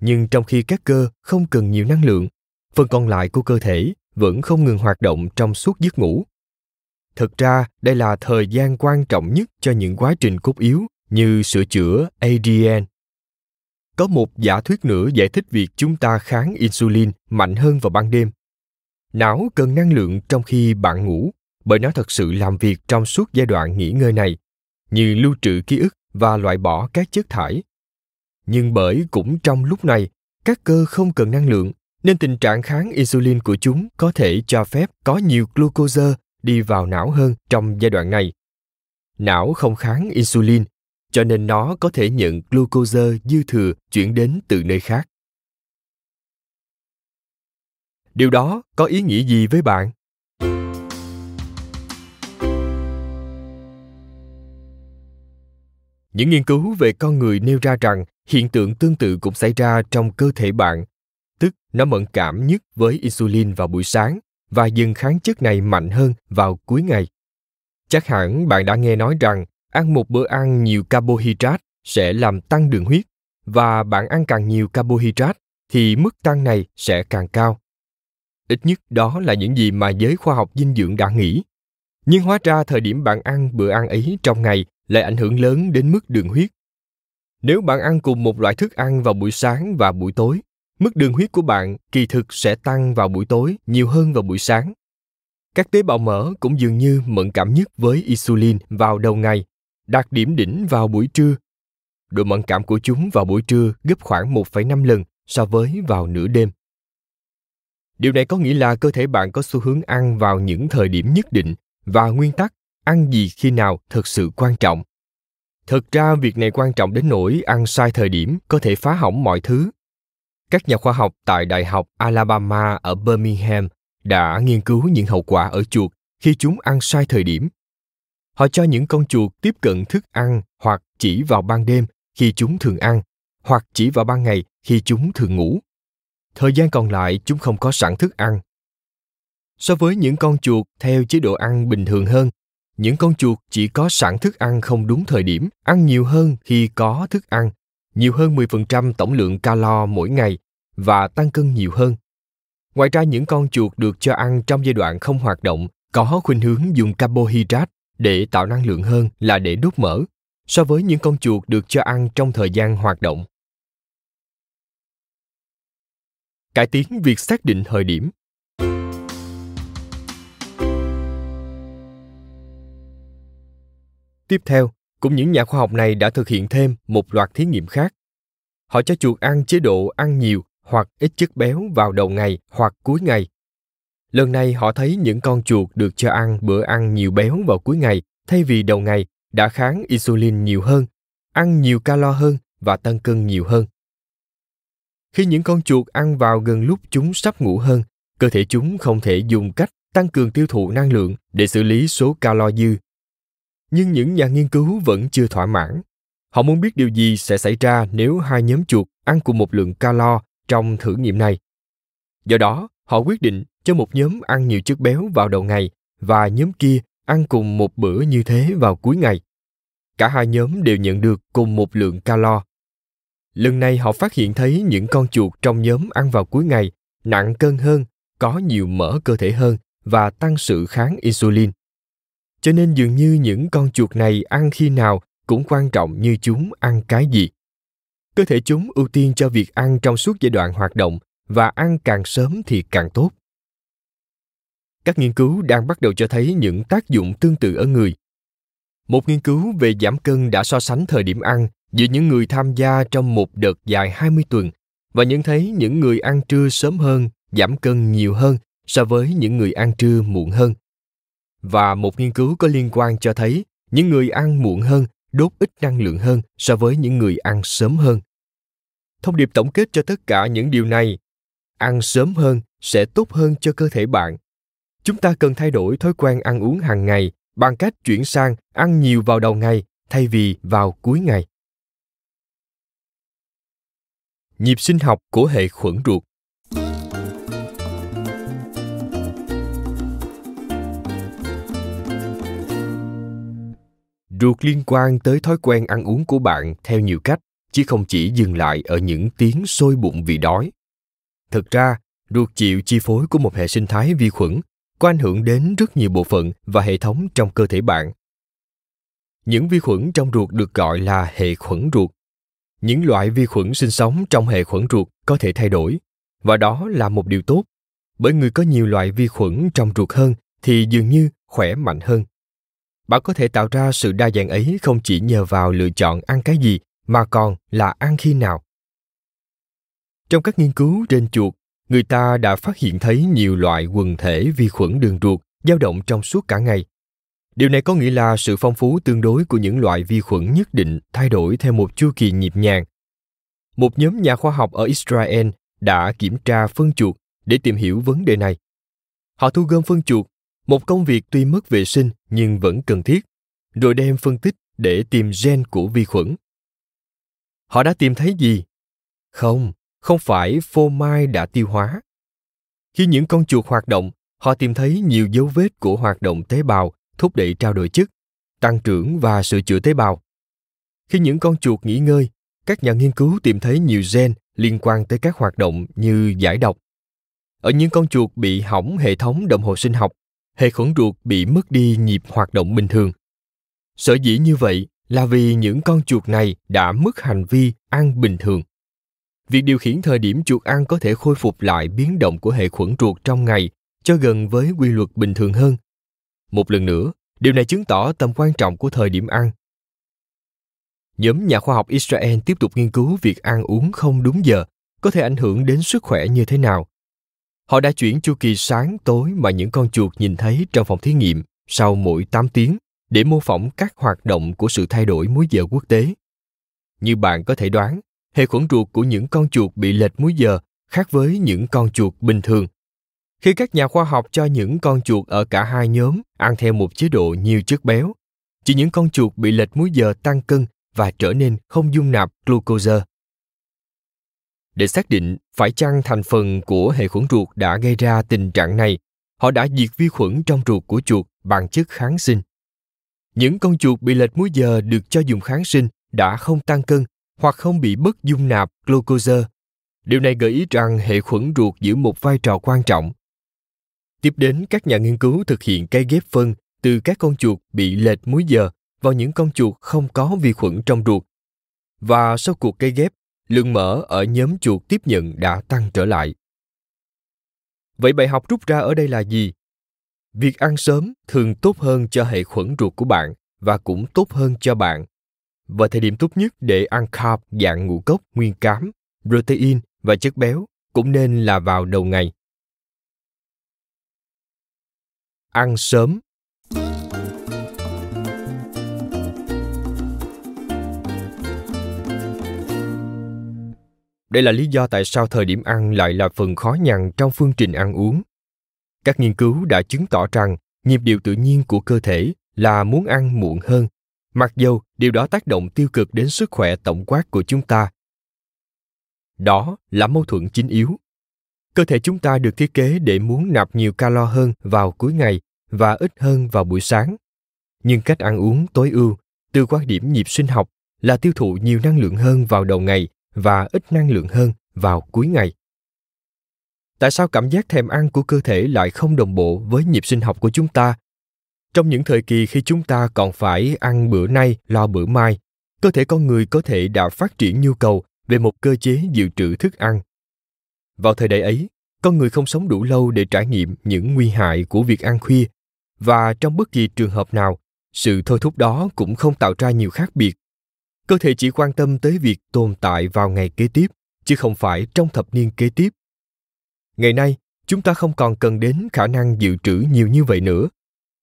Nhưng trong khi các cơ không cần nhiều năng lượng, phần còn lại của cơ thể vẫn không ngừng hoạt động trong suốt giấc ngủ. Thực ra, đây là thời gian quan trọng nhất cho những quá trình cốt yếu như sửa chữa ADN. Có một giả thuyết nữa giải thích việc chúng ta kháng insulin mạnh hơn vào ban đêm. Não cần năng lượng trong khi bạn ngủ bởi nó thật sự làm việc trong suốt giai đoạn nghỉ ngơi này, như lưu trữ ký ức và loại bỏ các chất thải. Nhưng bởi cũng trong lúc này, các cơ không cần năng lượng nên tình trạng kháng insulin của chúng có thể cho phép có nhiều glucose đi vào não hơn trong giai đoạn này. Não không kháng insulin, cho nên nó có thể nhận glucose dư thừa chuyển đến từ nơi khác. Điều đó có ý nghĩa gì với bạn? Những nghiên cứu về con người nêu ra rằng hiện tượng tương tự cũng xảy ra trong cơ thể bạn, tức nó mẫn cảm nhất với insulin vào buổi sáng và dừng kháng chất này mạnh hơn vào cuối ngày. Chắc hẳn bạn đã nghe nói rằng ăn một bữa ăn nhiều carbohydrate sẽ làm tăng đường huyết và bạn ăn càng nhiều carbohydrate thì mức tăng này sẽ càng cao. Ít nhất đó là những gì mà giới khoa học dinh dưỡng đã nghĩ. Nhưng hóa ra thời điểm bạn ăn bữa ăn ấy trong ngày lại ảnh hưởng lớn đến mức đường huyết. Nếu bạn ăn cùng một loại thức ăn vào buổi sáng và buổi tối, mức đường huyết của bạn kỳ thực sẽ tăng vào buổi tối nhiều hơn vào buổi sáng. Các tế bào mỡ cũng dường như mẫn cảm nhất với insulin vào đầu ngày, đạt điểm đỉnh vào buổi trưa. Độ mẫn cảm của chúng vào buổi trưa gấp khoảng 1,5 lần so với vào nửa đêm. Điều này có nghĩa là cơ thể bạn có xu hướng ăn vào những thời điểm nhất định và nguyên tắc ăn gì khi nào thực sự quan trọng. Thực ra việc này quan trọng đến nỗi ăn sai thời điểm có thể phá hỏng mọi thứ các nhà khoa học tại Đại học Alabama ở Birmingham đã nghiên cứu những hậu quả ở chuột khi chúng ăn sai thời điểm. Họ cho những con chuột tiếp cận thức ăn hoặc chỉ vào ban đêm khi chúng thường ăn, hoặc chỉ vào ban ngày khi chúng thường ngủ. Thời gian còn lại chúng không có sẵn thức ăn. So với những con chuột theo chế độ ăn bình thường hơn, những con chuột chỉ có sẵn thức ăn không đúng thời điểm, ăn nhiều hơn khi có thức ăn nhiều hơn 10% tổng lượng calo mỗi ngày và tăng cân nhiều hơn. Ngoài ra những con chuột được cho ăn trong giai đoạn không hoạt động có khuynh hướng dùng carbohydrate để tạo năng lượng hơn là để đốt mỡ so với những con chuột được cho ăn trong thời gian hoạt động. Cải tiến việc xác định thời điểm Tiếp theo, cũng những nhà khoa học này đã thực hiện thêm một loạt thí nghiệm khác. Họ cho chuột ăn chế độ ăn nhiều hoặc ít chất béo vào đầu ngày hoặc cuối ngày. Lần này họ thấy những con chuột được cho ăn bữa ăn nhiều béo vào cuối ngày thay vì đầu ngày đã kháng insulin nhiều hơn, ăn nhiều calo hơn và tăng cân nhiều hơn. Khi những con chuột ăn vào gần lúc chúng sắp ngủ hơn, cơ thể chúng không thể dùng cách tăng cường tiêu thụ năng lượng để xử lý số calo dư nhưng những nhà nghiên cứu vẫn chưa thỏa mãn. Họ muốn biết điều gì sẽ xảy ra nếu hai nhóm chuột ăn cùng một lượng calo trong thử nghiệm này. Do đó, họ quyết định cho một nhóm ăn nhiều chất béo vào đầu ngày và nhóm kia ăn cùng một bữa như thế vào cuối ngày. Cả hai nhóm đều nhận được cùng một lượng calo. Lần này họ phát hiện thấy những con chuột trong nhóm ăn vào cuối ngày nặng cân hơn, có nhiều mỡ cơ thể hơn và tăng sự kháng insulin cho nên dường như những con chuột này ăn khi nào cũng quan trọng như chúng ăn cái gì cơ thể chúng ưu tiên cho việc ăn trong suốt giai đoạn hoạt động và ăn càng sớm thì càng tốt các nghiên cứu đang bắt đầu cho thấy những tác dụng tương tự ở người một nghiên cứu về giảm cân đã so sánh thời điểm ăn giữa những người tham gia trong một đợt dài 20 tuần và nhận thấy những người ăn trưa sớm hơn giảm cân nhiều hơn so với những người ăn trưa muộn hơn và một nghiên cứu có liên quan cho thấy những người ăn muộn hơn đốt ít năng lượng hơn so với những người ăn sớm hơn. Thông điệp tổng kết cho tất cả những điều này, ăn sớm hơn sẽ tốt hơn cho cơ thể bạn. Chúng ta cần thay đổi thói quen ăn uống hàng ngày bằng cách chuyển sang ăn nhiều vào đầu ngày thay vì vào cuối ngày. Nhịp sinh học của hệ khuẩn ruột Ruột liên quan tới thói quen ăn uống của bạn theo nhiều cách, chứ không chỉ dừng lại ở những tiếng sôi bụng vì đói. Thực ra, ruột chịu chi phối của một hệ sinh thái vi khuẩn có ảnh hưởng đến rất nhiều bộ phận và hệ thống trong cơ thể bạn. Những vi khuẩn trong ruột được gọi là hệ khuẩn ruột. Những loại vi khuẩn sinh sống trong hệ khuẩn ruột có thể thay đổi, và đó là một điều tốt, bởi người có nhiều loại vi khuẩn trong ruột hơn thì dường như khỏe mạnh hơn. Bạn có thể tạo ra sự đa dạng ấy không chỉ nhờ vào lựa chọn ăn cái gì mà còn là ăn khi nào. Trong các nghiên cứu trên chuột, người ta đã phát hiện thấy nhiều loại quần thể vi khuẩn đường ruột dao động trong suốt cả ngày. Điều này có nghĩa là sự phong phú tương đối của những loại vi khuẩn nhất định thay đổi theo một chu kỳ nhịp nhàng. Một nhóm nhà khoa học ở Israel đã kiểm tra phân chuột để tìm hiểu vấn đề này. Họ thu gom phân chuột, một công việc tuy mất vệ sinh nhưng vẫn cần thiết, rồi đem phân tích để tìm gen của vi khuẩn. Họ đã tìm thấy gì? Không, không phải phô mai đã tiêu hóa. Khi những con chuột hoạt động, họ tìm thấy nhiều dấu vết của hoạt động tế bào thúc đẩy trao đổi chất, tăng trưởng và sửa chữa tế bào. Khi những con chuột nghỉ ngơi, các nhà nghiên cứu tìm thấy nhiều gen liên quan tới các hoạt động như giải độc. Ở những con chuột bị hỏng hệ thống đồng hồ sinh học, hệ khuẩn ruột bị mất đi nhịp hoạt động bình thường. Sở dĩ như vậy là vì những con chuột này đã mất hành vi ăn bình thường. Việc điều khiển thời điểm chuột ăn có thể khôi phục lại biến động của hệ khuẩn ruột trong ngày cho gần với quy luật bình thường hơn. Một lần nữa, điều này chứng tỏ tầm quan trọng của thời điểm ăn. Nhóm nhà khoa học Israel tiếp tục nghiên cứu việc ăn uống không đúng giờ có thể ảnh hưởng đến sức khỏe như thế nào. Họ đã chuyển chu kỳ sáng tối mà những con chuột nhìn thấy trong phòng thí nghiệm sau mỗi 8 tiếng để mô phỏng các hoạt động của sự thay đổi múi giờ quốc tế. Như bạn có thể đoán, hệ khuẩn ruột của những con chuột bị lệch múi giờ khác với những con chuột bình thường. Khi các nhà khoa học cho những con chuột ở cả hai nhóm ăn theo một chế độ nhiều chất béo, chỉ những con chuột bị lệch múi giờ tăng cân và trở nên không dung nạp glucose. Để xác định phải chăng thành phần của hệ khuẩn ruột đã gây ra tình trạng này, họ đã diệt vi khuẩn trong ruột của chuột bằng chất kháng sinh. Những con chuột bị lệch múi giờ được cho dùng kháng sinh đã không tăng cân hoặc không bị bất dung nạp glucose. Điều này gợi ý rằng hệ khuẩn ruột giữ một vai trò quan trọng. Tiếp đến, các nhà nghiên cứu thực hiện cây ghép phân từ các con chuột bị lệch múi giờ vào những con chuột không có vi khuẩn trong ruột. Và sau cuộc cây ghép, lượng mỡ ở nhóm chuột tiếp nhận đã tăng trở lại. Vậy bài học rút ra ở đây là gì? Việc ăn sớm thường tốt hơn cho hệ khuẩn ruột của bạn và cũng tốt hơn cho bạn. Và thời điểm tốt nhất để ăn carb dạng ngũ cốc nguyên cám, protein và chất béo cũng nên là vào đầu ngày. Ăn sớm Đây là lý do tại sao thời điểm ăn lại là phần khó nhằn trong phương trình ăn uống. Các nghiên cứu đã chứng tỏ rằng nhịp điệu tự nhiên của cơ thể là muốn ăn muộn hơn, mặc dù điều đó tác động tiêu cực đến sức khỏe tổng quát của chúng ta. Đó là mâu thuẫn chính yếu. Cơ thể chúng ta được thiết kế để muốn nạp nhiều calo hơn vào cuối ngày và ít hơn vào buổi sáng. Nhưng cách ăn uống tối ưu, từ quan điểm nhịp sinh học, là tiêu thụ nhiều năng lượng hơn vào đầu ngày và ít năng lượng hơn vào cuối ngày tại sao cảm giác thèm ăn của cơ thể lại không đồng bộ với nhịp sinh học của chúng ta trong những thời kỳ khi chúng ta còn phải ăn bữa nay, lo bữa mai, cơ thể con người có thể đã phát triển nhu cầu về một cơ chế dự trữ thức ăn. Vào thời đại ấy, con người không sống đủ lâu để trải nghiệm những nguy hại của việc ăn khuya, và trong bất kỳ trường hợp nào, sự thôi thúc đó cũng không tạo ra nhiều khác biệt. Cơ thể chỉ quan tâm tới việc tồn tại vào ngày kế tiếp, chứ không phải trong thập niên kế tiếp. Ngày nay, chúng ta không còn cần đến khả năng dự trữ nhiều như vậy nữa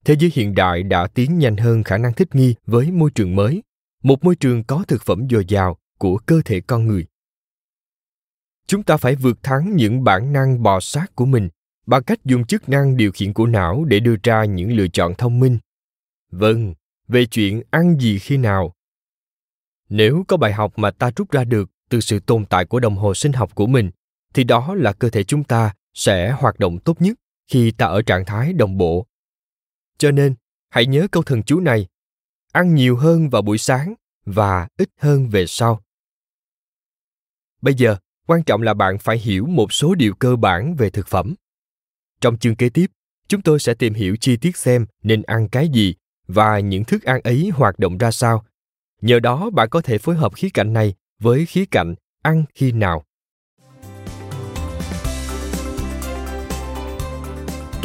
thế giới hiện đại đã tiến nhanh hơn khả năng thích nghi với môi trường mới, một môi trường có thực phẩm dồi dào của cơ thể con người. Chúng ta phải vượt thắng những bản năng bò sát của mình bằng cách dùng chức năng điều khiển của não để đưa ra những lựa chọn thông minh. Vâng về chuyện ăn gì khi nào? Nếu có bài học mà ta rút ra được từ sự tồn tại của đồng hồ sinh học của mình, thì đó là cơ thể chúng ta sẽ hoạt động tốt nhất khi ta ở trạng thái đồng bộ cho nên, hãy nhớ câu thần chú này. Ăn nhiều hơn vào buổi sáng và ít hơn về sau. Bây giờ, quan trọng là bạn phải hiểu một số điều cơ bản về thực phẩm. Trong chương kế tiếp, chúng tôi sẽ tìm hiểu chi tiết xem nên ăn cái gì và những thức ăn ấy hoạt động ra sao. Nhờ đó bạn có thể phối hợp khía cạnh này với khía cạnh ăn khi nào.